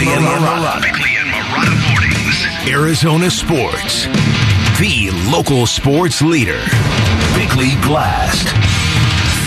Bickley and. Bickley and mornings. Arizona sports. The local sports leader. Bickley Blast.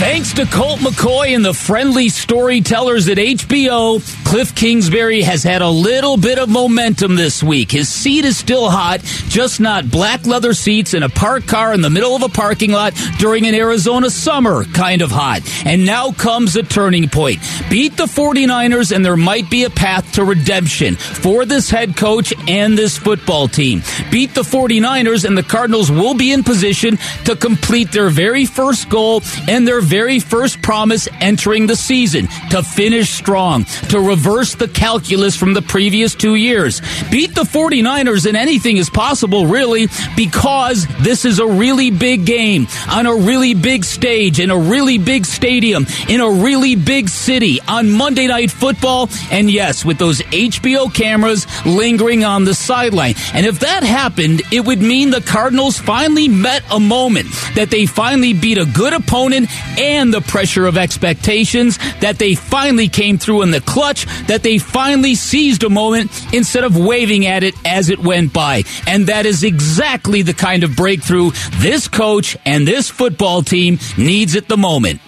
Thanks to Colt McCoy and the friendly storytellers at HBO, Cliff Kingsbury has had a little bit of momentum this week. His seat is still hot, just not black leather seats in a parked car in the middle of a parking lot during an Arizona summer kind of hot. And now comes a turning point. Beat the 49ers, and there might be a path to redemption for this head coach and this football team. Beat the 49ers, and the Cardinals will be in position to complete their very first goal and their very first promise entering the season to finish strong, to reverse the calculus from the previous two years. Beat the 49ers and anything is possible, really, because this is a really big game on a really big stage in a really big stadium in a really big city on Monday Night Football. And yes, with those HBO cameras lingering on the sideline. And if that happened, it would mean the Cardinals finally met a moment that they finally beat a good opponent and the pressure of expectations, that they finally came through in the clutch, that they finally seized a moment instead of waving at it as it went by. And that is exactly the kind of breakthrough this coach and this football team needs at the moment.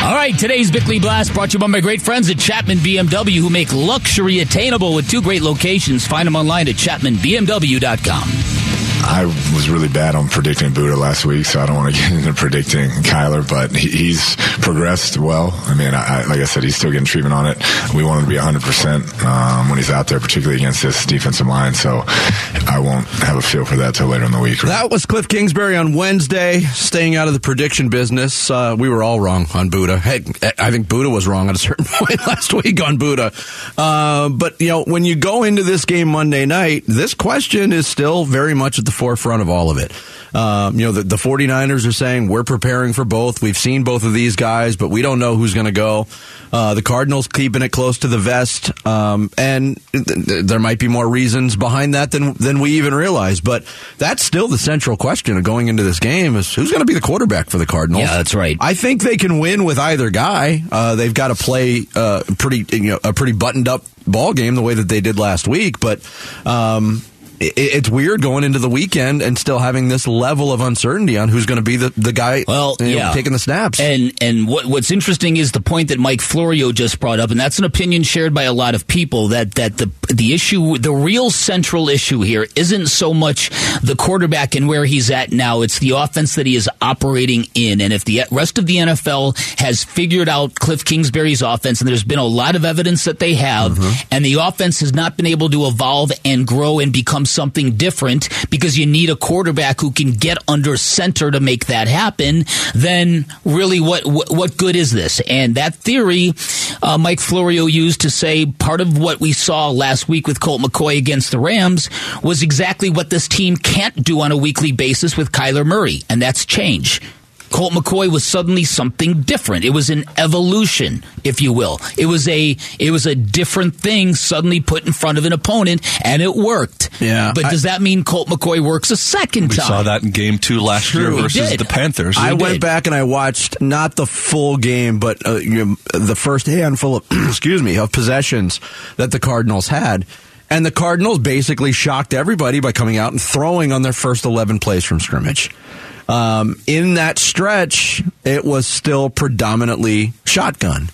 All right, today's Bickley Blast brought to you by my great friends at Chapman BMW who make luxury attainable with two great locations. Find them online at chapmanbmw.com. I was really bad on predicting Budda last week, so I don't want to get into predicting Kyler, but he, he's progressed well. I mean, I, like I said, he's still getting treatment on it. We want him to be 100% um, when he's out there, particularly against this defensive line, so I won't have a feel for that till later in the week. That was Cliff Kingsbury on Wednesday, staying out of the prediction business. Uh, we were all wrong on Budda. Hey, I think Budda was wrong at a certain point last week on Budda. Uh, but, you know, when you go into this game Monday night, this question is still very much at the forefront of all of it. Um, you know, the, the 49ers are saying we're preparing for both. We've seen both of these guys, but we don't know who's going to go. Uh, the Cardinals keeping it close to the vest, um, and th- th- there might be more reasons behind that than than we even realize. But that's still the central question of going into this game: is who's going to be the quarterback for the Cardinals? Yeah, that's right. I think they can win with either guy. Uh, they've got to play uh, pretty, you know, a pretty buttoned up ball game the way that they did last week, but. Um, it's weird going into the weekend and still having this level of uncertainty on who's going to be the, the guy well, you know, yeah. taking the snaps. And and what, what's interesting is the point that Mike Florio just brought up, and that's an opinion shared by a lot of people that that the the issue, the real central issue here, isn't so much the quarterback and where he's at now. It's the offense that he is operating in, and if the rest of the NFL has figured out Cliff Kingsbury's offense, and there's been a lot of evidence that they have, mm-hmm. and the offense has not been able to evolve and grow and become something different because you need a quarterback who can get under center to make that happen, then really what what, what good is this? And that theory, uh, Mike Florio used to say part of what we saw last week with Colt McCoy against the Rams was exactly what this team can't do on a weekly basis with Kyler Murray, and that's change. Colt McCoy was suddenly something different. It was an evolution, if you will. It was a it was a different thing suddenly put in front of an opponent, and it worked. Yeah. But I, does that mean Colt McCoy works a second we time? We saw that in Game Two last True, year versus the Panthers. I We went did. back and I watched not the full game, but uh, you know, the first handful of excuse me of possessions that the Cardinals had. And the Cardinals basically shocked everybody by coming out and throwing on their first 11 plays from scrimmage. Um, in that stretch, it was still predominantly shotgun.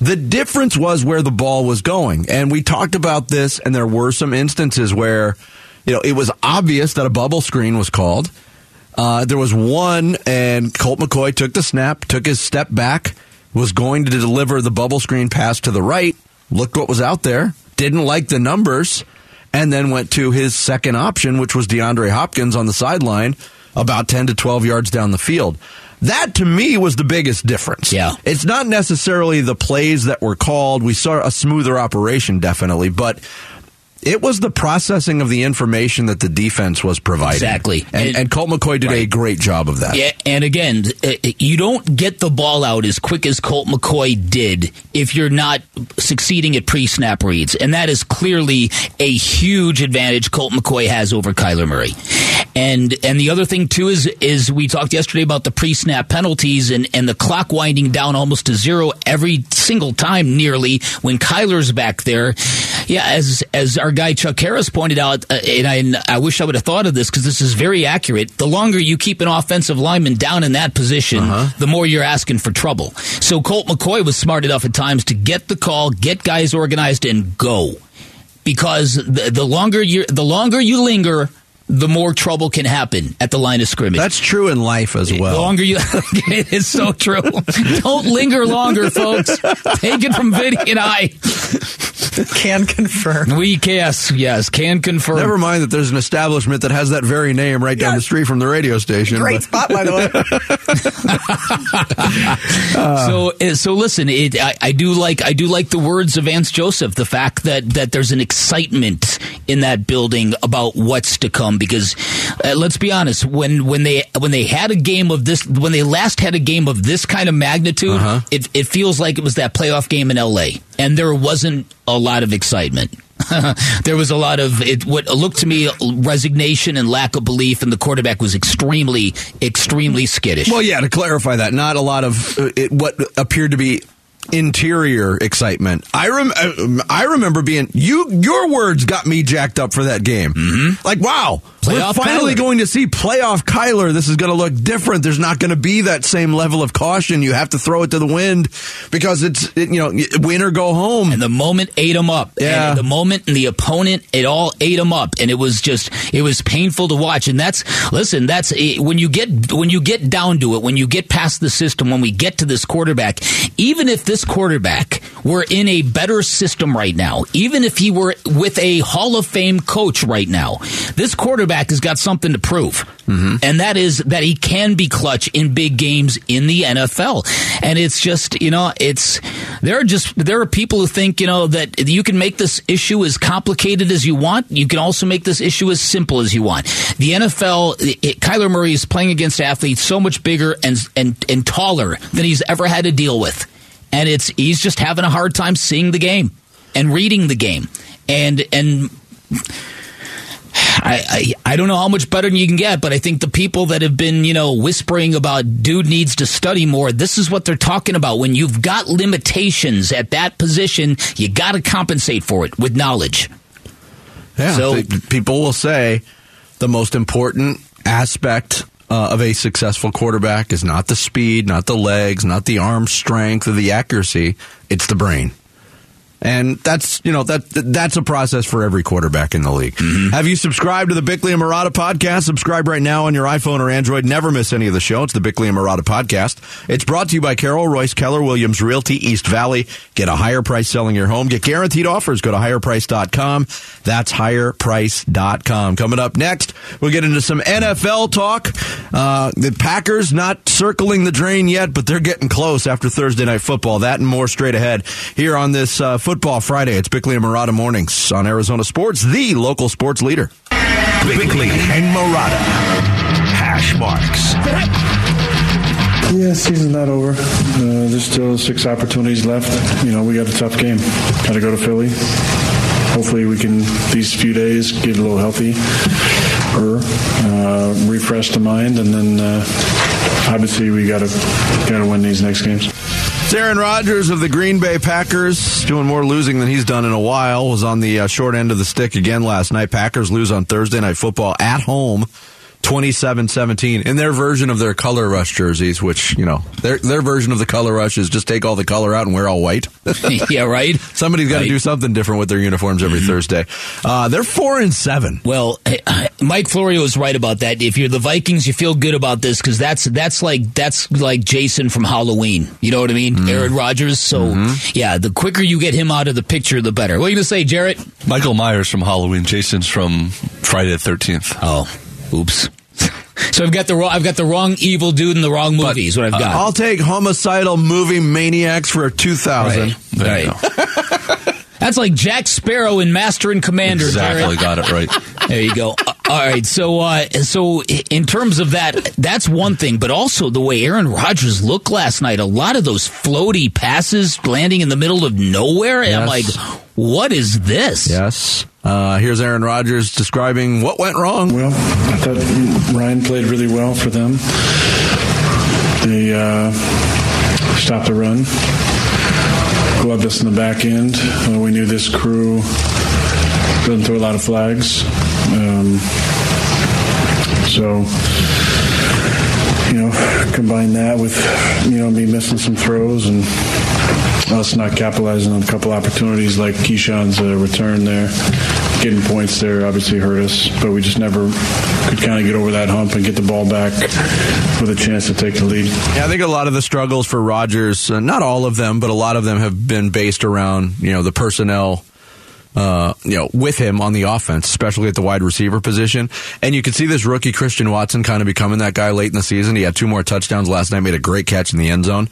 The difference was where the ball was going. And we talked about this, and there were some instances where, you know, it was obvious that a bubble screen was called. Uh, there was one, and Colt McCoy took the snap, took his step back, was going to deliver the bubble screen pass to the right, looked what was out there, didn't like the numbers, and then went to his second option, which was DeAndre Hopkins on the sideline about 10 to 12 yards down the field. That to me was the biggest difference. Yeah. It's not necessarily the plays that were called. We saw a smoother operation, definitely, but it was the processing of the information that the defense was providing. Exactly. And, And- and, Colt McCoy did a great job of that. Yeah, and again, uh, you don't get the ball out as quick as Colt McCoy did if you're not succeeding at pre-snap reads, and that is clearly a huge advantage Colt McCoy has over Kyler Murray. And and the other thing too is is we talked yesterday about the pre-snap penalties and and the clock winding down almost to zero every single time nearly when Kyler's back there. Yeah, as as our guy Chuck Harris pointed out, uh, and I, and I wish I would have thought of this because this is very accurate. The longer you keep an offensive lineman down in that position, the more you're asking for trouble. So Colt McCoy was smart enough at times to get the call, get guys organized, and go. Because the, the longer you the longer you linger, the more trouble can happen at the line of scrimmage. That's true in life as well. The longer you, it is so true. Don't linger longer, folks. Take it from Vinny and I. Can confirm. We yes, yes, can confirm. Never mind that there's an establishment that has that very name right down Yeah. the street from the radio station. Great but- spot, by the way. so uh, so listen, it, I, I do like I do like the words of Vance Joseph. The fact that that there's an excitement in that building about what's to come. Because uh, let's be honest, when when they when they had a game of this, when they last had a game of this kind of magnitude, Uh-huh. it it feels like it was that playoff game in L.A. and there wasn't a lot of excitement. there was a lot of it. What looked to me resignation and lack of belief, and the quarterback was extremely, extremely skittish. Well, yeah, to clarify that, not a lot of uh, it, what appeared to be interior excitement. I rem- uh, I remember being you. Your words got me jacked up for that game. Mm-hmm. Like, wow, Playoff we're finally Kyler. going to see playoff Kyler. This is going to look different. There's not going to be that same level of caution. You have to throw it to the wind because it's it, you know win or go home. and the moment ate them up. Yeah. And the moment and the opponent, it all ate them up, and it was just it was painful to watch. And that's listen, that's eh, when you get when you get down to it, when you get past the system, when we get to this quarterback, even if this quarterback were in a better system right now, even if he were with a Hall of Fame coach right now, this quarterback has got something to prove. Mm-hmm. And that is that he can be clutch in big games in the NFL. And it's just, you know, it's there are just there are people who think, you know, that you can make this issue as complicated as you want. You can also make this issue as simple as you want. The NFL, it, it- Kyler Murray is playing against athletes so much bigger and and and taller than he's ever had to deal with. And it's he's just having a hard time seeing the game and reading the game. And and I, I I don't know how much better you can get, but I think the people that have been you know whispering about dude needs to study more, this is what they're talking about. When you've got limitations at that position, you got to compensate for it with knowledge. Yeah. So- people will say the most important aspect uh, of a successful quarterback is not the speed, not the legs, not the arm strength or the accuracy. It's the brain. And that's you know that that's a process for every quarterback in the league. Have you subscribed to the Bickley and Marotta podcast? Subscribe right now on your iPhone or Android. Never miss any of the show. It's the Bickley and Marotta podcast. It's brought to you by Carol Royce Keller Williams Realty East Valley. Get a higher price selling your home. Get guaranteed offers. Go to higherprice.com. That's higherprice.com. Coming up next, we'll get into some NFL talk. Uh, the Packers not circling the drain yet, but they're getting close after Thursday night football. That and more straight ahead here on this uh, Football Friday. It's Bickley and Marotta mornings on Arizona Sports, the local sports leader. Bickley and Marotta. Hash marks. Yeah, season's not over. Uh, there's still six opportunities left. You know, we got a tough game. Got to go to Philly. Hopefully, we can these few days get a little healthy, or uh, refresh the mind, and then uh, obviously we got to got to win these next games. It's Aaron Rodgers of the Green Bay Packers, doing more losing than he's done in a while. Was on the uh, short end of the stick again last night. Packers lose on Thursday Night Football at home, 27-17, in their version of their color rush jerseys. Which you know, their their version of the color rush is just take all the color out and wear all white. yeah, right. Somebody's got to Right. do something different with their uniforms every Thursday. Uh, they're four and seven. Well, eh, Mike Florio is right about that. If you're the Vikings, you feel good about this because that's that's like that's like Jason from Halloween. You know what I mean? Aaron Rodgers. So yeah, the quicker you get him out of the picture, the better. What are you gonna say, Jarrett? Michael Myers from Halloween. Jason's from Friday the Thirteenth. Oh, oops. so I've got the wrong, I've got the wrong evil dude in the wrong movie. is what I've got. Uh, I'll take homicidal movie maniacs for a two thousand. Right. There you Right. go. That's That's like Jack Sparrow in Master and Commander. Exactly, Jared. got it right. There you go. All right, so uh, so in terms of that, that's one thing, but also the way Aaron Rodgers looked last night. A lot of those floaty passes landing in the middle of nowhere, and I'm like, what is this? Yes. Uh, here's Aaron Rodgers describing what went wrong. Well, I thought Ryan played really well for them. They uh, stopped the run, gloved us in the back end. Uh, we knew this crew doesn't throw a lot of flags. Um, so, you know, combine that with, you know, me missing some throws and us not capitalizing on a couple opportunities like Keisean's uh, return there. Getting points there obviously hurt us, but we just never could kind of get over that hump and get the ball back with a chance to take the lead. Yeah, I think a lot of the struggles for Rodgers, uh, not all of them, but a lot of them have been based around you know the personnel. Uh, you know, with him on the offense, especially at the wide receiver position, and you can see this rookie Christian Watson kind of becoming that guy late in the season. He had two more touchdowns last night, made a great catch in the end zone.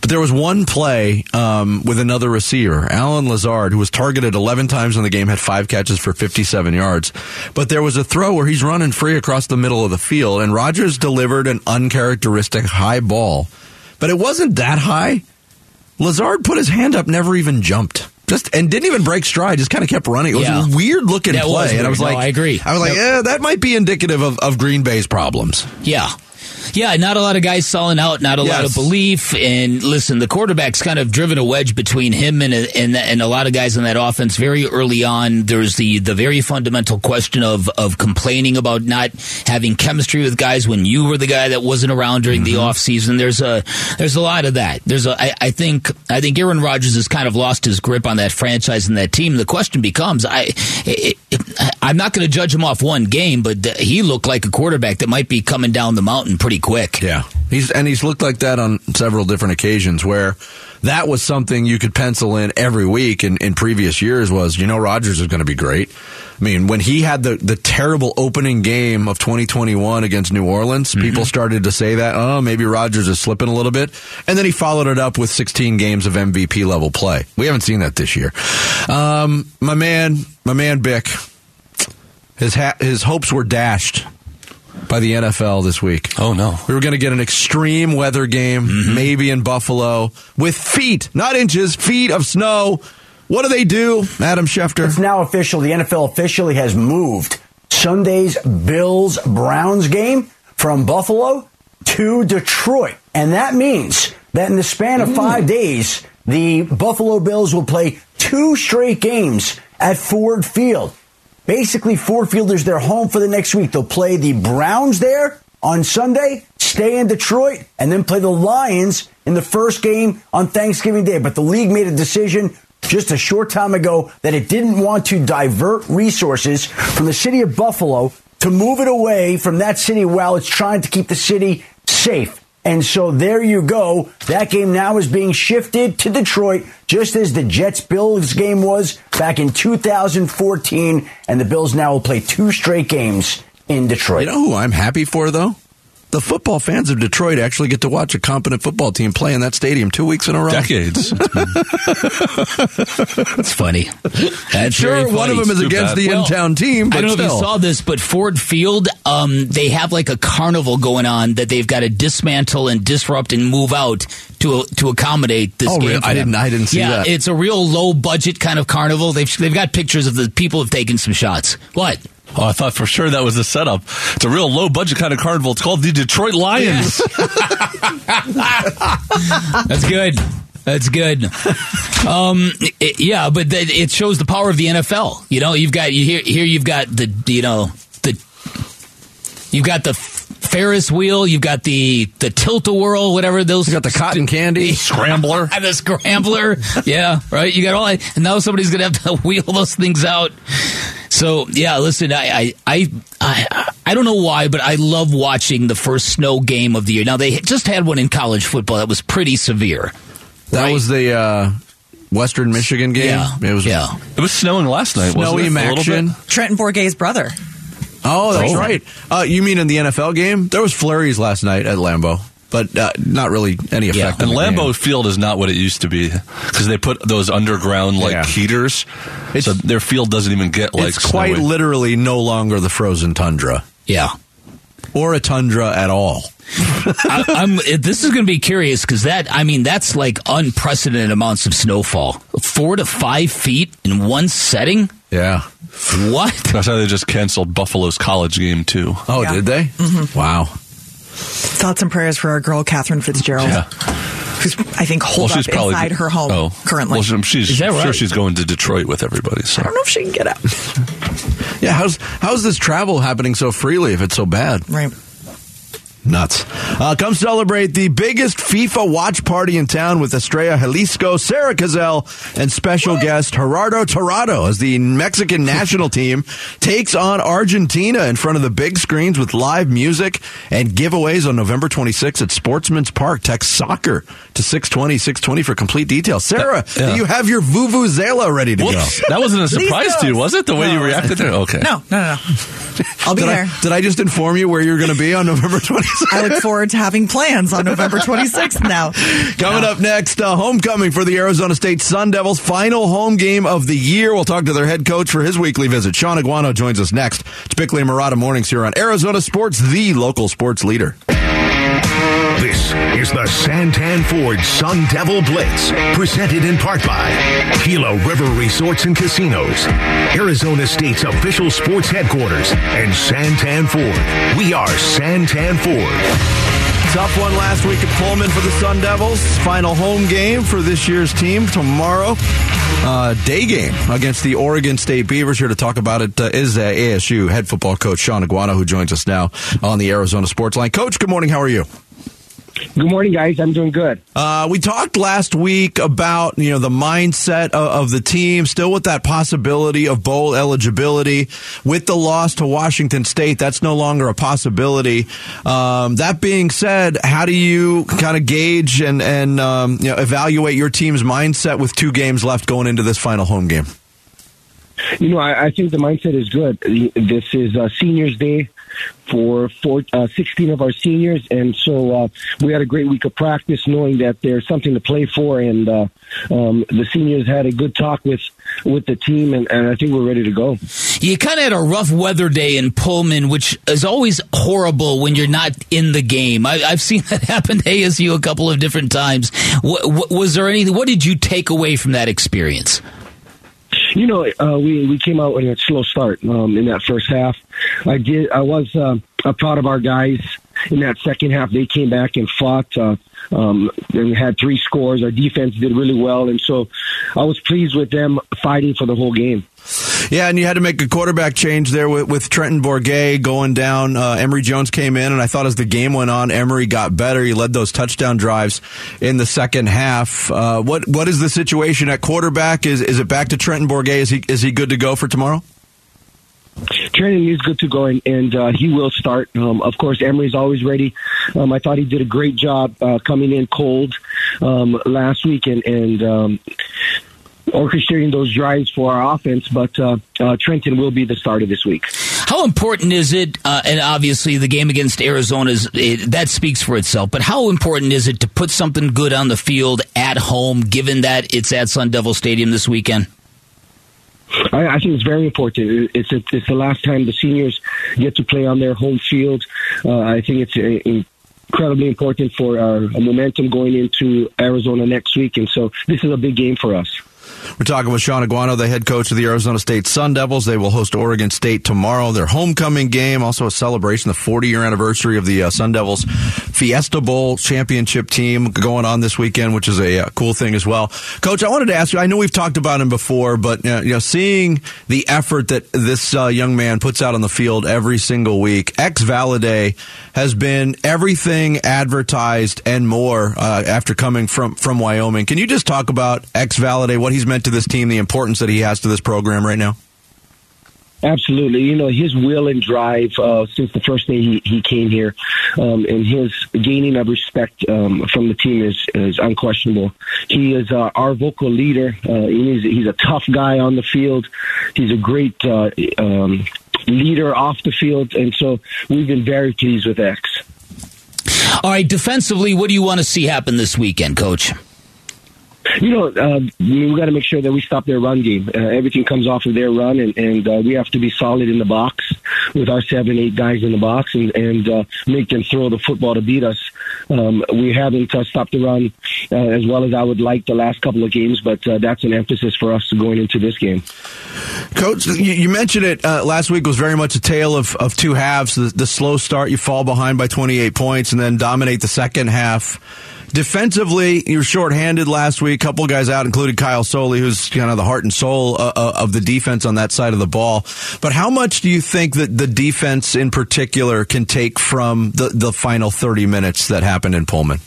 But there was one play um, with another receiver, Allen Lazard, who was targeted 11 times in the game, had five catches for 57 yards. But there was a throw where he's running free across the middle of the field, and Rodgers delivered an uncharacteristic high ball, but it wasn't that high. Lazard put his hand up, never even jumped. Just and didn't even break stride, just kind of kept running. It was Yeah. a weird looking That play, was and I weird. was No, like, I agree. I was like, yeah, that might be indicative of, of Green Bay's problems. Yeah. Yeah, not a lot of guys selling out, not a lot of belief. And listen, the quarterback's kind of driven a wedge between him and and, and a lot of guys in that offense very early on. There's the the very fundamental question of of complaining about not having chemistry with guys when you were the guy that wasn't around during the mm-hmm. off season. There's a there's a lot of that. There's a I, I think I think Aaron Rodgers has kind of lost his grip on that franchise and that team. The question becomes I it, it, I'm not going to judge him off one game, but he looked like a quarterback that might be coming down the mountain pretty quick. Yeah, he's and he's looked like that on several different occasions where that was something you could pencil in every week in, in previous years. Was you know Rodgers is going to be great. I mean, when he had the the terrible opening game of 2021 against New Orleans, people started to say that oh maybe Rodgers is slipping a little bit, and then he followed it up with 16 games of MVP level play. We haven't seen that this year. Um, my man, my man Bick, his ha- his hopes were dashed by the NFL this week. Oh no. We were going to get an extreme weather game, mm-hmm. maybe in Buffalo, with feet, not inches, feet of snow. What do they do, Adam Schefter? It's now official. The NFL officially has moved Sunday's Bills Browns game from Buffalo to Detroit. And that means that in the span of five days, the Buffalo Bills will play two straight games at Ford Field. Basically, Ford Field is their home for the next week. They'll play the Browns there on Sunday, stay in Detroit, and then play the Lions in the first game on Thanksgiving Day. But the league made a decision just a short time ago that it didn't want to divert resources from the city of Buffalo to move it away from that city while it's trying to keep the city safe. And so there you go. That game now is being shifted to Detroit, just as the Jets Bills game was back in 2014. And the Bills now will play two straight games in Detroit. You know who I'm happy for, though? The football fans of Detroit actually get to watch a competent football team play in that stadium two weeks in a row. Decades. That's funny. That's Sure, very one of them is Too against bad. the Well, in-town team, but I don't know if you saw this, but Ford Field, um, they have like a carnival going on that they've got to dismantle and disrupt and move out to to accommodate this Oh, game. really? I didn't- I didn't see yeah, that. it's a real low budget kind of carnival. They've they've got pictures of the people have taken some shots. What? Oh, I thought for sure that was the setup. It's a real low budget kind of carnival. It's called the Detroit Lions. That's good. That's good. Um, it- yeah, but it shows the power of the NFL. You know, you've got you here. Here, you've got the you know you've got the Ferris wheel. You've got the the tilt a whirl, whatever those. You got the cotton candy. Scrambler. and the scrambler. yeah, right. You got all that, and now somebody's gonna have to wheel those things out. So yeah, listen, I, I I I I don't know why, but I love watching the first snow game of the year. Now they just had one in college football that was pretty severe. That right? was the uh, Western Michigan game. Yeah, It was yeah. It was snowing last night, wasn't snowy it? A little action. bit? Trenton Bourguet's brother. Oh, that's Oh. right. Uh, you mean in the NFL game? There was flurries last night at Lambeau, but uh, not really any effect. And Lambeau. Field is not what it used to be because they put those underground like Yeah. heaters, so their field doesn't even get like it's quite snowy. literally no longer the frozen tundra. Yeah. Or a tundra at all. I, I'm. This is going to be curious because that. I mean, that's like unprecedented amounts of snowfall. Four to five feet in one setting. Yeah. What? That's how they just canceled Buffalo's college game too. Oh, Yeah. did they? Mhm. Wow. Thoughts and prayers for our girl Catherine Fitzgerald, Yeah. who's I think holed up inside her home oh, currently. Well, she- she's Is that sure she's going to Detroit with everybody. So I don't know if she can get out. Yeah, how's how's this travel happening so freely if it's so bad? Right. Nuts. Uh, come celebrate the biggest FIFA watch party in town with Estrella Jalisco, Sarah Cazell, and special guest Gerardo Torrado as the Mexican national team takes on Argentina in front of the big screens with live music and giveaways on November 26th at Sportsman's Park. Text soccer to 620, 620 for complete details. Sarah, Yeah. do you have your Vuvuzela ready to Whoops, go? that wasn't a surprise to you, was it? The way No, you it wasn't. reacted there. Okay. No, no, no, no. I'll be Did there. I, did I just inform you where you're going to be on November 26th? I look forward to having plans on November 26th now. Coming up next, uh, homecoming for the Arizona State Sun Devils, final home game of the year. We'll talk to their head coach for his weekly visit. Shaun Aguano joins us next. It's Bickley and Marotta Mornings here on Arizona Sports, the local sports leader. This is the Santan Ford Sun Devil Blitz, presented in part by Gila River Resorts and Casinos, Arizona State's official sports headquarters, and Santan Ford. We are Santan Ford. Tough one last week at Pullman for the Sun Devils. Final home game for this year's team tomorrow. Uh, day game against the Oregon State Beavers. Here to talk about it uh, is uh, ASU head football coach Shaun Aguano, who joins us now on the Arizona Sports Line. Coach, good morning. How are you? Good morning, guys. I'm doing good. Uh, we talked last week about you know the mindset of, of the team, still with that possibility of bowl eligibility. With the loss to Washington State, that's no longer a possibility. Um, that being said, how do you kind of gauge and and um, you know, evaluate your team's mindset with two games left going into this final home game? You know, I, I think the mindset is good. This is uh, Seniors Day for four, uh, 16 of our seniors, and so uh, we had a great week of practice, knowing that there's something to play for. And uh, um, the seniors had a good talk with with the team, and, and I think we're ready to go. You kind of had a rough weather day in Pullman, which is always horrible when you're not in the game. I, I've seen that happen to ASU a couple of different times. What, was there anything? What did you take away from that experience? You know, uh, we we came out with a slow start um, in that first half. I did. I was uh, proud of our guys in that second half. They came back and fought. Uh, um, and had three scores. Our defense did really well, and so I was pleased with them fighting for the whole game. Yeah, and you had to make a quarterback change there with, with Trenton Bourguet going down. Uh, Emory Jones came in, and I thought as the game went on, Emory got better. He led those touchdown drives in the second half. Uh, what what is the situation at quarterback? Is is it back to Trenton Bourguet? Is he is he good to go for tomorrow? Trenton is good to go, and, and uh, he will start. Um, of course, Emory's always ready. Um, I thought he did a great job uh, coming in cold um, last week and, and um, orchestrating those drives for our offense. But uh, uh, Trenton will be the starter this week. How important is it? Uh, and obviously, the game against Arizona is it, that speaks for itself. But how important is it to put something good on the field at home, given that it's at Sun Devil Stadium this weekend? I, I think it's very important. It's a, it's the last time the seniors get to play on their home field. Uh, I think it's uh incredibly important for our momentum going into Arizona next week, and so this is a big game for us. We're talking with Shaun Aguano, the head coach of the Arizona State Sun Devils. They will host Oregon State tomorrow. Their homecoming game, also a celebration, the 40 year anniversary of the uh, Sun Devils Fiesta Bowl championship team going on this weekend, which is a uh, cool thing as well. Coach, I wanted to ask you. I know we've talked about him before, but uh, you know, seeing the effort that this uh, young man puts out on the field every single week, X Valladay has been everything advertised and more uh, after coming from from Wyoming. Can you just talk about X Valladay, what he's meant to this team, the importance that he has to this program right now? Absolutely. You know, his will and drive uh, since the first day he, he came here um, and his gaining of respect um, from the team is, is unquestionable. He is uh, our vocal leader. Uh, he's, he's a tough guy on the field. He's a great uh, um, leader off the field. And so we've been very pleased with X. All right, defensively, what do you want to see happen this weekend, Coach? You know, uh, we got to make sure that we stop their run game. Uh, everything comes off of their run, and, and uh, we have to be solid in the box with our seven, eight guys in the box, and, and uh, make them throw the football to beat us. Um, we haven't uh, stopped the run uh, as well as I would like the last couple of games, but that's an emphasis for us going into this game. Coach, you, mentioned it last week was very much a tale of, of two halves. The, the slow start, you fall behind by 28 points, and then dominate the second half. Defensively, you were shorthanded last week. A couple guys out, including Kyle Soelle, who's kind of the heart and soul uh, uh, of the defense on that side of the ball. But how much do you think that the defense in particular can take from the, the final 30 minutes that happened in Pullman?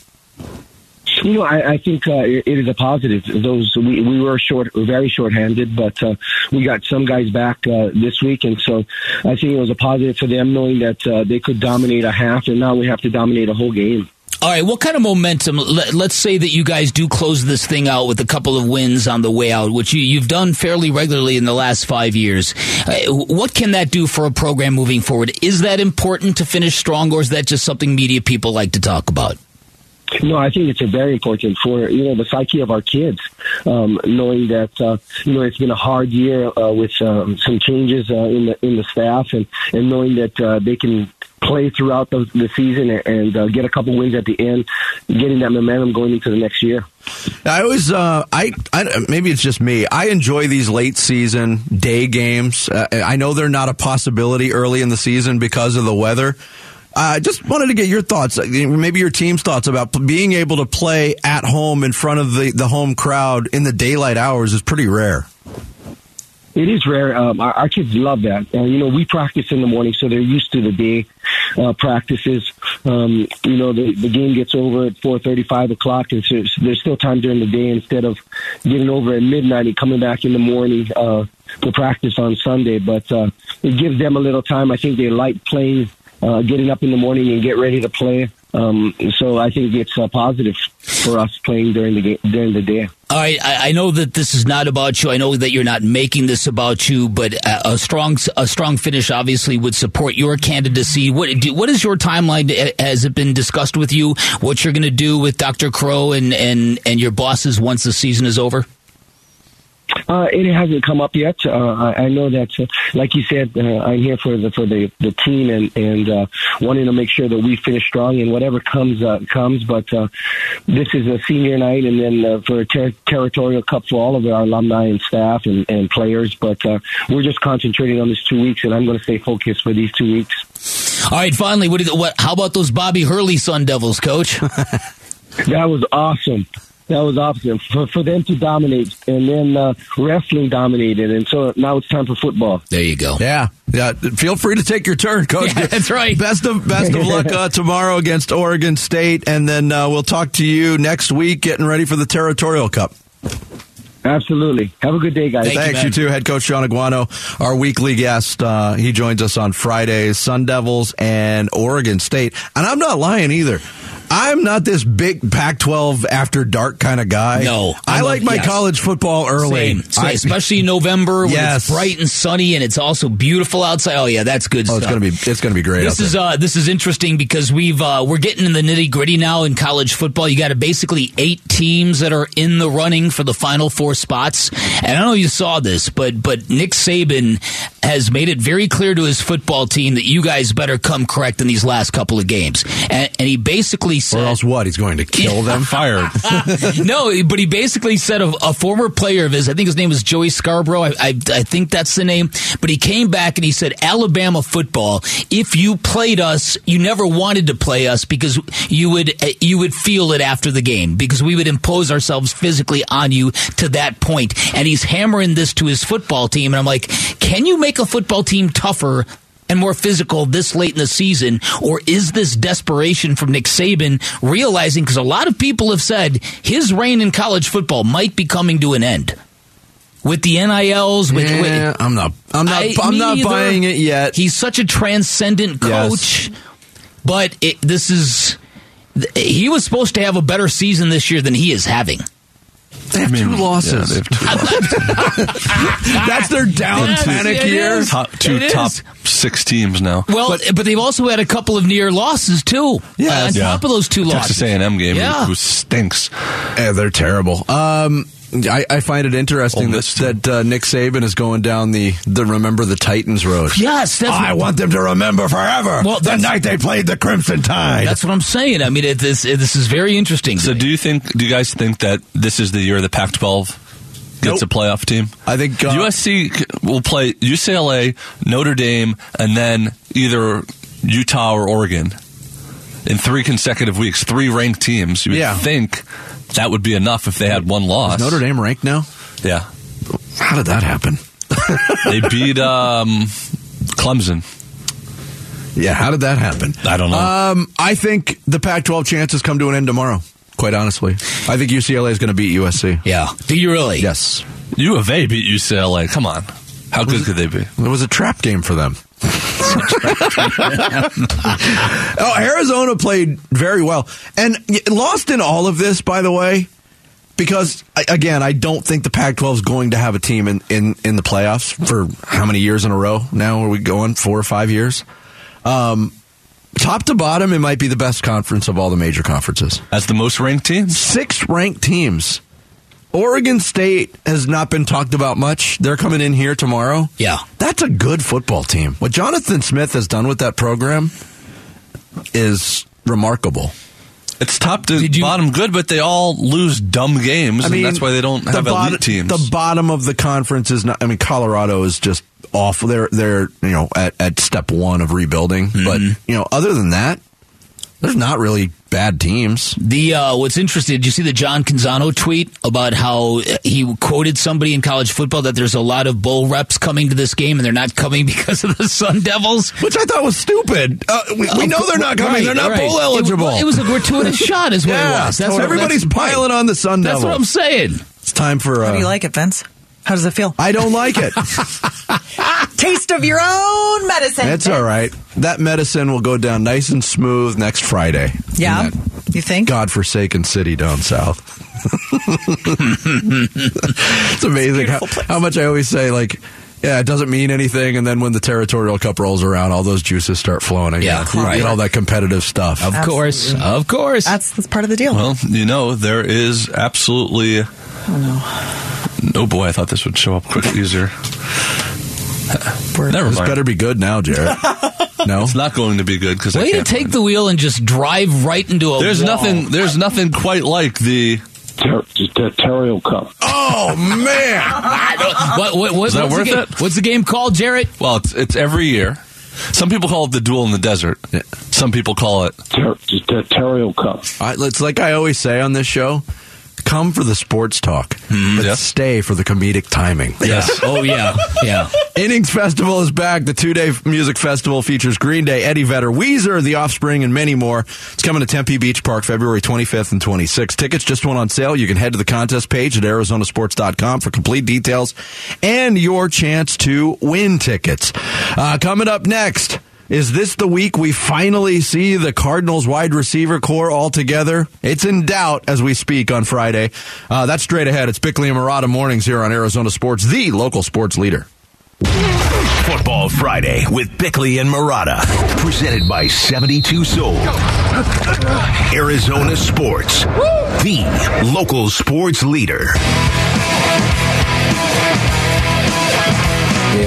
You know, I, I think uh, it, it is a positive. Those we, we were short, very short-handed, but uh, we got some guys back uh, this week, and so I think it was a positive for them knowing that uh, they could dominate a half, and now we have to dominate a whole game. All right, what kind of momentum? Let, us say that you guys do close this thing out with a couple of wins on the way out, which you, have done fairly regularly in the last five years. Uh, what can that do for a program moving forward? Is that important to finish strong, or is that just something media people like to talk about? No, I think it's very important for you know the psyche of our kids, um, knowing that uh, you know it's been a hard year uh, with um, some changes uh, in the in the staff, and and knowing that uh, they can play throughout the, the season and uh, get a couple wins at the end, getting that momentum going into the next year. I always, uh, I, I, maybe it's just me. I enjoy these late season day games. Uh, I know they're not a possibility early in the season because of the weather. I just wanted to get your thoughts, uh, maybe your team's thoughts about being able to play at home in front of the, the home crowd in the daylight hours is pretty rare. It is rare. Um, our, our, kids love that. Uh, you know, we practice in the morning, so they're used to the day uh, practices. Um, you know, the, the game gets over at four thirty, five o'clock, and so there's still time during the day instead of getting over at midnight and coming back in the morning uh, to practice on Sunday. But uh, it gives them a little time. I think they like playing uh, getting up in the morning and get ready to play. Um, so I think it's uh, positive for us playing during the game, during the day. All right, I, I, know that this is not about you. I know that you're not making this about you, but a, a strong a strong finish obviously would support your candidacy. What do, what is your timeline? Has it been discussed with you? What you're going to do with Dr. Crow and, and and your bosses once the season is over? Uh, it hasn't come up yet. Uh, I, know that, uh, like you said, uh, I'm here for the for the, the team and and uh, wanting to make sure that we finish strong and whatever comes uh, comes. But uh, this is a senior night, and then uh, for a ter- territorial cup for all of our alumni and staff and, and players. But uh, we're just concentrating on these two weeks, and I'm going to stay focused for these two weeks. All right, finally, what, what? How about those Bobby Hurley Sun Devils, Coach? that was awesome that was awesome for, for them to dominate, and then uh, wrestling dominated, and so now it's time for football. There you go. Yeah, yeah. Feel free to take your turn, coach. Yeah, that's right. Best of best of luck uh, tomorrow against Oregon State, and then uh, we'll talk to you next week, getting ready for the Territorial Cup. Absolutely. Have a good day, guys. Thank Thanks, you, you, too. Head coach Shaun Aguano, our weekly guest. Uh, he joins us on Fridays, Sun Devils and Oregon State. And I'm not lying either. I'm not this big Pac-12 after dark kind of guy. No, I, I like my yes. college football early, I, especially in November when yes. it's bright and sunny and it's also beautiful outside. Oh yeah, that's good. Oh, stuff. it's gonna be it's gonna be great. This is uh, this is interesting because we've uh, we're getting in the nitty gritty now in college football. You got basically eight teams that are in the running for the final four spots. And I don't know if you saw this, but but Nick Saban has made it very clear to his football team that you guys better come correct in these last couple of games, and, and he basically said, or else what? He's going to kill them. Fired. no, but he basically said a, a, former player of his, I think his name was Joey Scarborough. I, I, I think that's the name. But he came back and he said, Alabama football. If you played us, you never wanted to play us because you would uh, you would feel it after the game because we would impose ourselves physically on you to that point. And he's hammering this to his football team, and I'm like, can you make a football team tougher and more physical this late in the season? Or is this desperation from Nick Saban realizing, because a lot of people have said his reign in college football might be coming to an end? With the NILs, with, yeah, I'm not, I'm not, I, am not buying it yet. He's such a transcendent coach, yes. but it, this is he was supposed to have a better season this year than he is having. They have I mean, two losses. yeah, they have two losses. That's their down Yes, panic it year. top, two It is. top six teams now. Well, but, they've also had a couple of near losses too. Yeah, uh, on Yeah. top of those two losses. Texas A&M game, Yeah. who stinks. Yeah, they're terrible. Um, I, I find it interesting that, that uh, Nick Saban is going down the, the remember the Titans road. Yes, that's I what, want them to remember forever Well, the night they played the Crimson Tide. that's what I'm saying. I mean, it, this it, this is very interesting. So, do you think? Do you guys think that this is the year of the Pac-12 gets Nope. a playoff team? I think uh, USC will play UCLA, Notre Dame, and then either Utah or Oregon in three consecutive weeks. Three ranked teams. You would Yeah. think that would be enough if they had one loss. Is Notre Dame ranked now. Yeah, How did that happen? they beat um, Clemson. Yeah, how did that happen? I don't know. Um, I think the Pac-12 chances come to an end tomorrow. Quite honestly, I think UCLA is going to beat USC. yeah, do you really? Yes, U of A beat UCLA. Come on, how good could they be? it was a trap game for them. Oh, Arizona played very well and lost in all of this, by the way, because again, I don't think the Pac-12 is going to have a team in, in, in the playoffs for how many years in a row now? Are we going four or five years? Um, top to bottom, it might be the best conference of all the major conferences. As the most ranked teams, Six ranked teams. Oregon State has not been talked about much. They're coming in here tomorrow. Yeah. That's a good football team. What Jonathan Smith has done with that program is remarkable. it's top to you- bottom good, but they all lose dumb games, and that's why they don't have bottom- elite teams. The bottom of the conference is not. I mean, Colorado is just awful. They're they're you know at, at step one of rebuilding, Mm-hmm. but you know other than that, there's not really bad teams. The uh, what's interesting? Did you see the John Canzano tweet about how he quoted somebody in college football that there's a lot of bull reps coming to this game and they're not coming because of the Sun Devils? Which I thought was stupid. Uh, we, we know they're not coming. Right, they're not right. bowl eligible. It, it was a gratuitous shot, is what yeah, it was. That's what- everybody's that's- piling on the Sun Devils. That's what I'm saying. It's time for. Uh, How do you like it, Vince? How does it feel? I don't like it. Taste of your own medicine. It's all right. That medicine will go down nice and smooth next Friday. Yeah, you think? godforsaken city down south. it's amazing how, how much I always say, like, yeah, it doesn't mean anything. And then when the territorial cup rolls around, all those juices start flowing again. Yeah, You right. get all that competitive stuff. Of course, of course. That's that's part of the deal. Well, you know, there is absolutely. Oh Oh, boy, I thought this would show up quick easier. We're- Never this mind. better be good now, Jarrett. no? It's not going to be good because I Way to can't take find the wheel and just drive right into a There's wall. nothing. There's nothing quite like the. Ter- Terrio Cup. Oh, man. What, what, what, Is that what's worth the game, it? What's the game called, Jarrett? Well, it's it's every year. Some people call it the duel in the desert. Some people call it. Ter- Terrio Cup. I, it's like I always say on this show come for the sports talk, but yes. stay for the comedic timing. Yes. oh yeah. Yeah. Innings Festival is back. The two day music festival features Green Day, Eddie Vedder, Weezer, The Offspring, and many more. It's coming to Tempe Beach Park February 25th and 26th. Tickets just went on sale. You can head to the contest page at ArizonaSports.com for complete details and your chance to win tickets. Uh, coming up next. Is this the week we finally see the Cardinals wide receiver corps all together? It's in doubt as we speak on Friday. Uh, that's straight ahead. It's Bickley and Marotta mornings here on Arizona Sports, the local sports leader. Football Friday with Bickley and Marotta. Presented by 72 Soul. Arizona Sports. The local sports leader.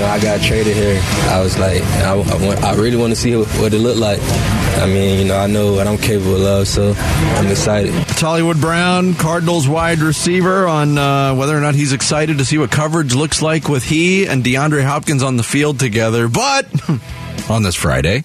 I got traded here. I was like, I, I, I really want to see what, it looked like. I mean, you know, I know what I'm capable of, so I'm excited. It's Hollywood Brown, Cardinals wide receiver, on uh, whether or not he's excited to see what coverage looks like with he and DeAndre Hopkins on the field together. But on this Friday,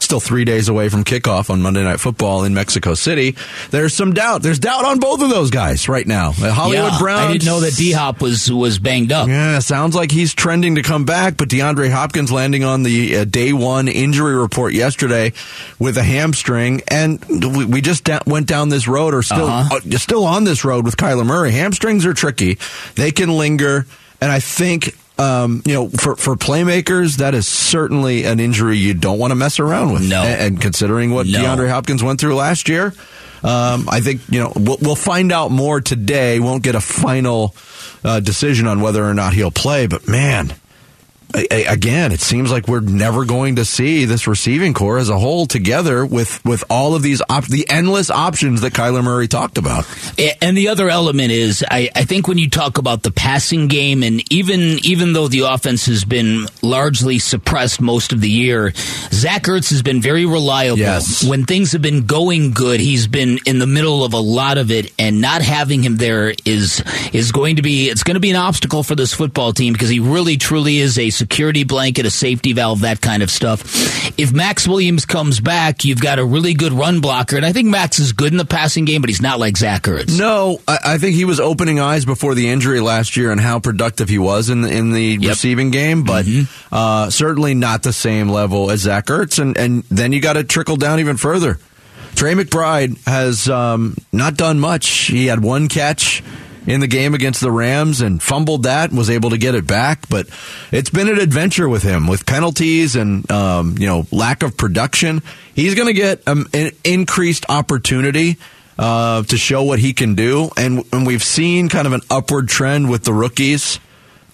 still three days away from kickoff on Monday Night Football in Mexico City, there's some doubt. There's doubt on both of those guys right now. Uh, Hollywood yeah, Brown. I didn't know that D Hop was was banged up. Yeah, sounds like he's trending to come back, but DeAndre Hopkins landing on the uh, day one injury report yesterday with a hamstring, and we, we just da- went down this road, or still Uh-huh. uh, still on this road with Kyler Murray. Hamstrings are tricky; they can linger, and I think. Um, you know, for, for playmakers, that is certainly an injury you don't want to mess around with. No. And, and considering what No. DeAndre Hopkins went through last year, Um, I think you know we'll, we'll find out more today. Won't get a final uh, decision on whether or not he'll play, but man. Again, it seems like we're never going to see this receiving corps as a whole together with, with all of these op- the endless options that Kyler Murray talked about. And the other element is, I, I think when you talk about the passing game, and even even though the offense has been largely suppressed most of the year, Zach Ertz has been very reliable. Yes. When things have been going good, he's been in the middle of a lot of it, and not having him there is is going to be it's going to be an obstacle for this football team because he really truly is a security blanket, a safety valve, that kind of stuff. If Maxx Williams comes back, you've got a really good run blocker, and I think Max is good in the passing game, but he's not like Zach Ertz. No, I, I think he was opening eyes before the injury last year and how productive he was in the, in the receiving game, but uh, certainly not the same level as Zach Ertz. And, and then you got to trickle down even further. Trey McBride has um, not done much. He had one catch in the game against the Rams and fumbled that and was able to get it back. But it's been an adventure with him with penalties and um, you know lack of production. He's going to get um, an increased opportunity uh, to show what he can do, and, and we've seen kind of an upward trend with the rookies.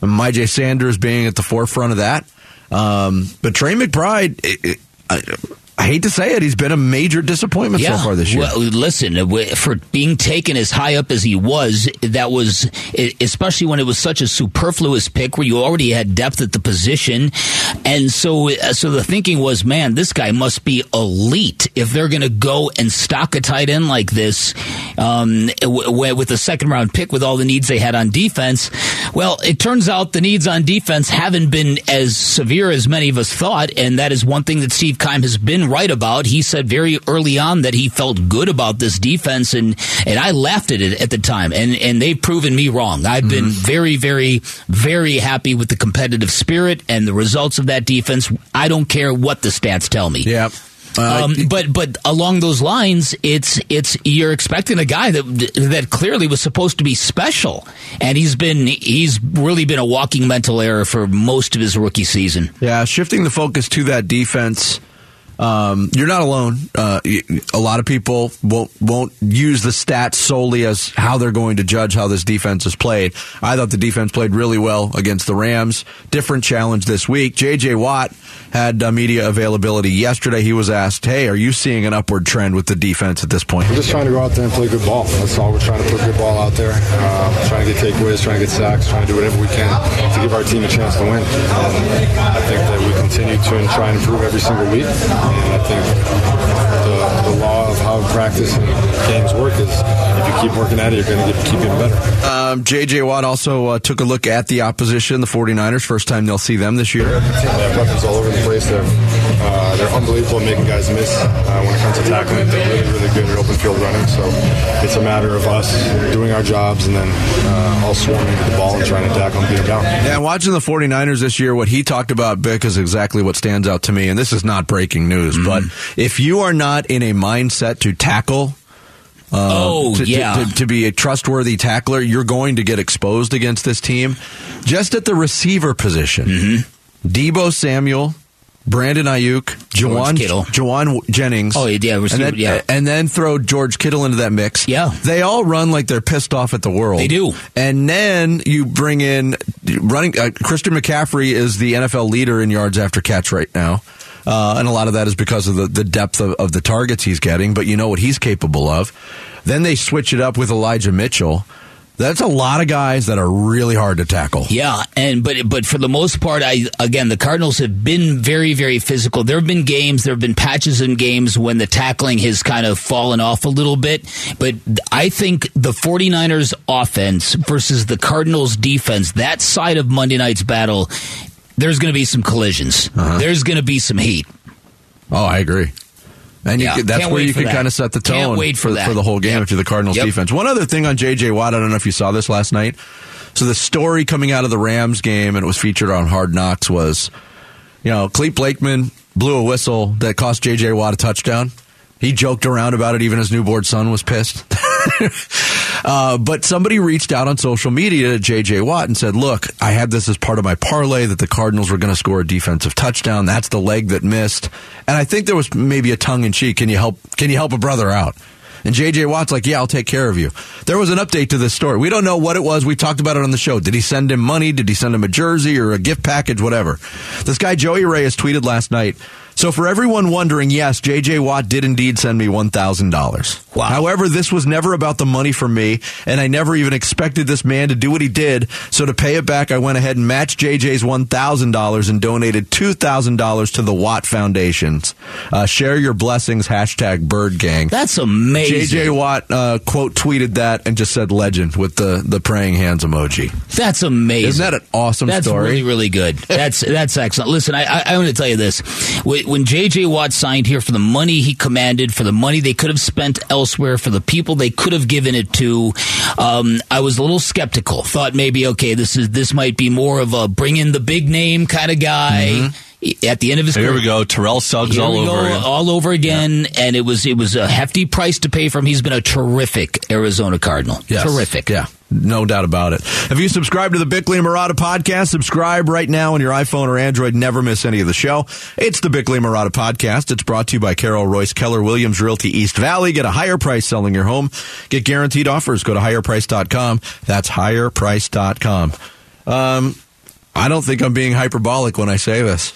Myjai Sanders being at the forefront of that. Um, but Trey McBride, it, it, I hate to say it, he's been a major disappointment so far this year. Well, listen, uh, for being taken as high up as he was, that was especially when it was such a superfluous pick where you already had depth at the position, and so uh, so the thinking was, man, this guy must be elite if they're going to go and stock a tight end like this um, with a second round pick with all the needs they had on defense. Well, it turns out the needs on defense haven't been as severe as many of us thought, and that is one thing that Steve Keim has been right about. He said very early on that he felt good about this defense, and and I laughed at it at the time, and and they've proven me wrong. I've been very, very, very happy with the competitive spirit and the results of that defense. I don't care what the stats tell me. Yeah. Um, but but along those lines, it's it's you're expecting a guy that that clearly was supposed to be special, and he's been he's really been a walking mental error for most of his rookie season. Yeah, shifting the focus to that defense. Um, you're not alone. Uh, a lot of people won't won't use the stats solely as how they're going to judge how this defense is played. I thought the defense played really well against the Rams. Different challenge this week. J.J. Watt had uh, media availability yesterday. He was asked, "Hey, are you seeing an upward trend with the defense at this point?" We're just trying to go out there and play good ball. That's all. We're trying to put good ball out there, um, trying to get takeaways, trying to get sacks, trying to do whatever we can to give our team a chance to win. And I think that we continue to try and improve every single week. And I think how practice and games work is if you keep working at it, you're going to keep getting better. Um, J.J. Watt also uh, took a look at the opposition, the 49ers. First time they'll see them this year. They have weapons all over the place. They're uh, they're unbelievable at making guys miss uh, when it comes to tackling. They're really really good at open field running. So it's a matter of us doing our jobs and then uh, all swarming to the ball and trying to tackle and beat them down. Yeah, watching the 49ers this year, what he talked about, Bick, is exactly what stands out to me. And this is not breaking news, but if you are not in a mindset to tackle, uh, Oh, to, to- yeah. to, to be a trustworthy tackler, you're going to get exposed against this team. Just at the receiver position, Mm-hmm. Deebo Samuel, Brandon Aiyuk, Jauan, Kittle. Jauan Jennings. Oh, yeah, and then, yeah. and then throw George Kittle into that mix. Yeah. They all run like they're pissed off at the world. They do. And then you bring in running. Uh, Christian McCaffrey is the NFL leader in yards after catch right now. Uh, and a lot of that is because of the, the depth of, of the targets he's getting, but you know what he's capable of. Then they switch it up with Elijah Mitchell. That's a lot of guys that are really hard to tackle. Yeah, and but but for the most part, I again the Cardinals have been very very physical. There have been games, there have been patches in games when the tackling has kind of fallen off a little bit. But I think the 49ers offense versus the Cardinals defense, that side of Monday night's battle, there's going to be some collisions. Uh-huh. There's going to be some heat. Oh, I agree. And you Yeah, could, that's where you can kind of set the tone wait for that. the whole game Yep. if you're the Cardinals Yep. defense. One other thing on J.J. Watt, I don't know if you saw this last night. So the story coming out of the Rams game, and it was featured on Hard Knocks, was, you know, Clete Blakeman blew a whistle that cost J.J. Watt a touchdown. He joked around about it. Even his newborn son was pissed. uh, but somebody reached out on social media to J.J. Watt and said, look, I had this as part of my parlay that the Cardinals were going to score a defensive touchdown. That's the leg that missed. And I think there was maybe a tongue in cheek. Can you help, can you help a brother out? And JJ Watt's like, yeah, I'll take care of you. There was an update to this story. We don't know what it was. We talked about it on the show. Did he send him money? Did he send him a jersey or a gift package? Whatever. This guy, Joey Reyes, tweeted last night. So for everyone wondering, yes, JJ Watt did indeed send me $1,000. Wow. However, this was never about the money for me, and I never even expected this man to do what he did. So to pay it back, I went ahead and matched JJ's $1,000 and donated $2,000 to the Watt Foundations. Uh, share your blessings, hashtag Bird Gang. That's amazing. JJ Watt, uh, quote, tweeted that and just said legend with the, the praying hands emoji. That's amazing. Isn't that an awesome That's story? really, really good. That's that's excellent. Listen, I, I, I want to tell you this: when, when J.J. Watt signed here for the money he commanded, for the money they could have spent elsewhere, for the people they could have given it to, um, I was a little skeptical. Thought maybe, okay, this is this might be more of a bring in the big name kind of guy. At the end of his career. Here we go. Terrell Suggs all over. go, again. all over again, and it was it was a hefty price to pay for him. He's been a terrific Arizona Cardinal. Yes. Terrific. Yeah. No doubt about it. Have you subscribed to the Bickley and Marotta podcast? Subscribe right now on your iPhone or Android. Never miss any of the show. It's the Bickley and Marotta podcast. It's brought to you by Carol Royce Keller Williams Realty East Valley. Get a higher price selling your home. Get guaranteed offers. Go to higherprice.com. That's higherprice.com. Um, I don't think I'm being hyperbolic when I say this.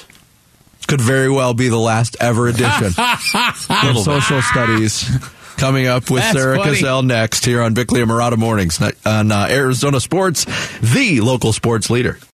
Could very well be the last ever edition of social studies coming up with That's Sarah funny. Cazell next here on Bickley and Marotta Mornings on uh, Arizona Sports, the local sports leader.